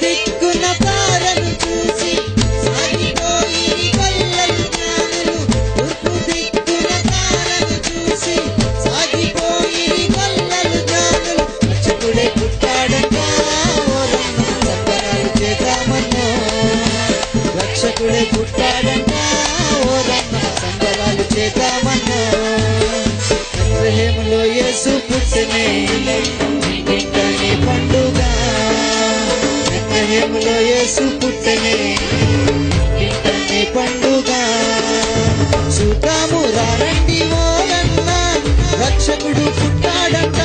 దిక్కున తారను చూసి సాగిపోయి జ్ఞానులు. తూర్పు దిక్కున చూసి సాగిపోయి జ్ఞానులు. రక్షకుడే పుట్టాడంట ఓరమ్మ సంబరాలు చేద్దామన్నో రక్షకుడే పుట్టాడంట ఓరమ్మ సంబరాలు చేద్దామన్నో యేసు పుట్టనే బెత్లెహేములో యేసు పుట్టనే. ఇంటింటని పండుగ. చూద్దాము రండి ఓ రక్షకుడు పుట్టాడట.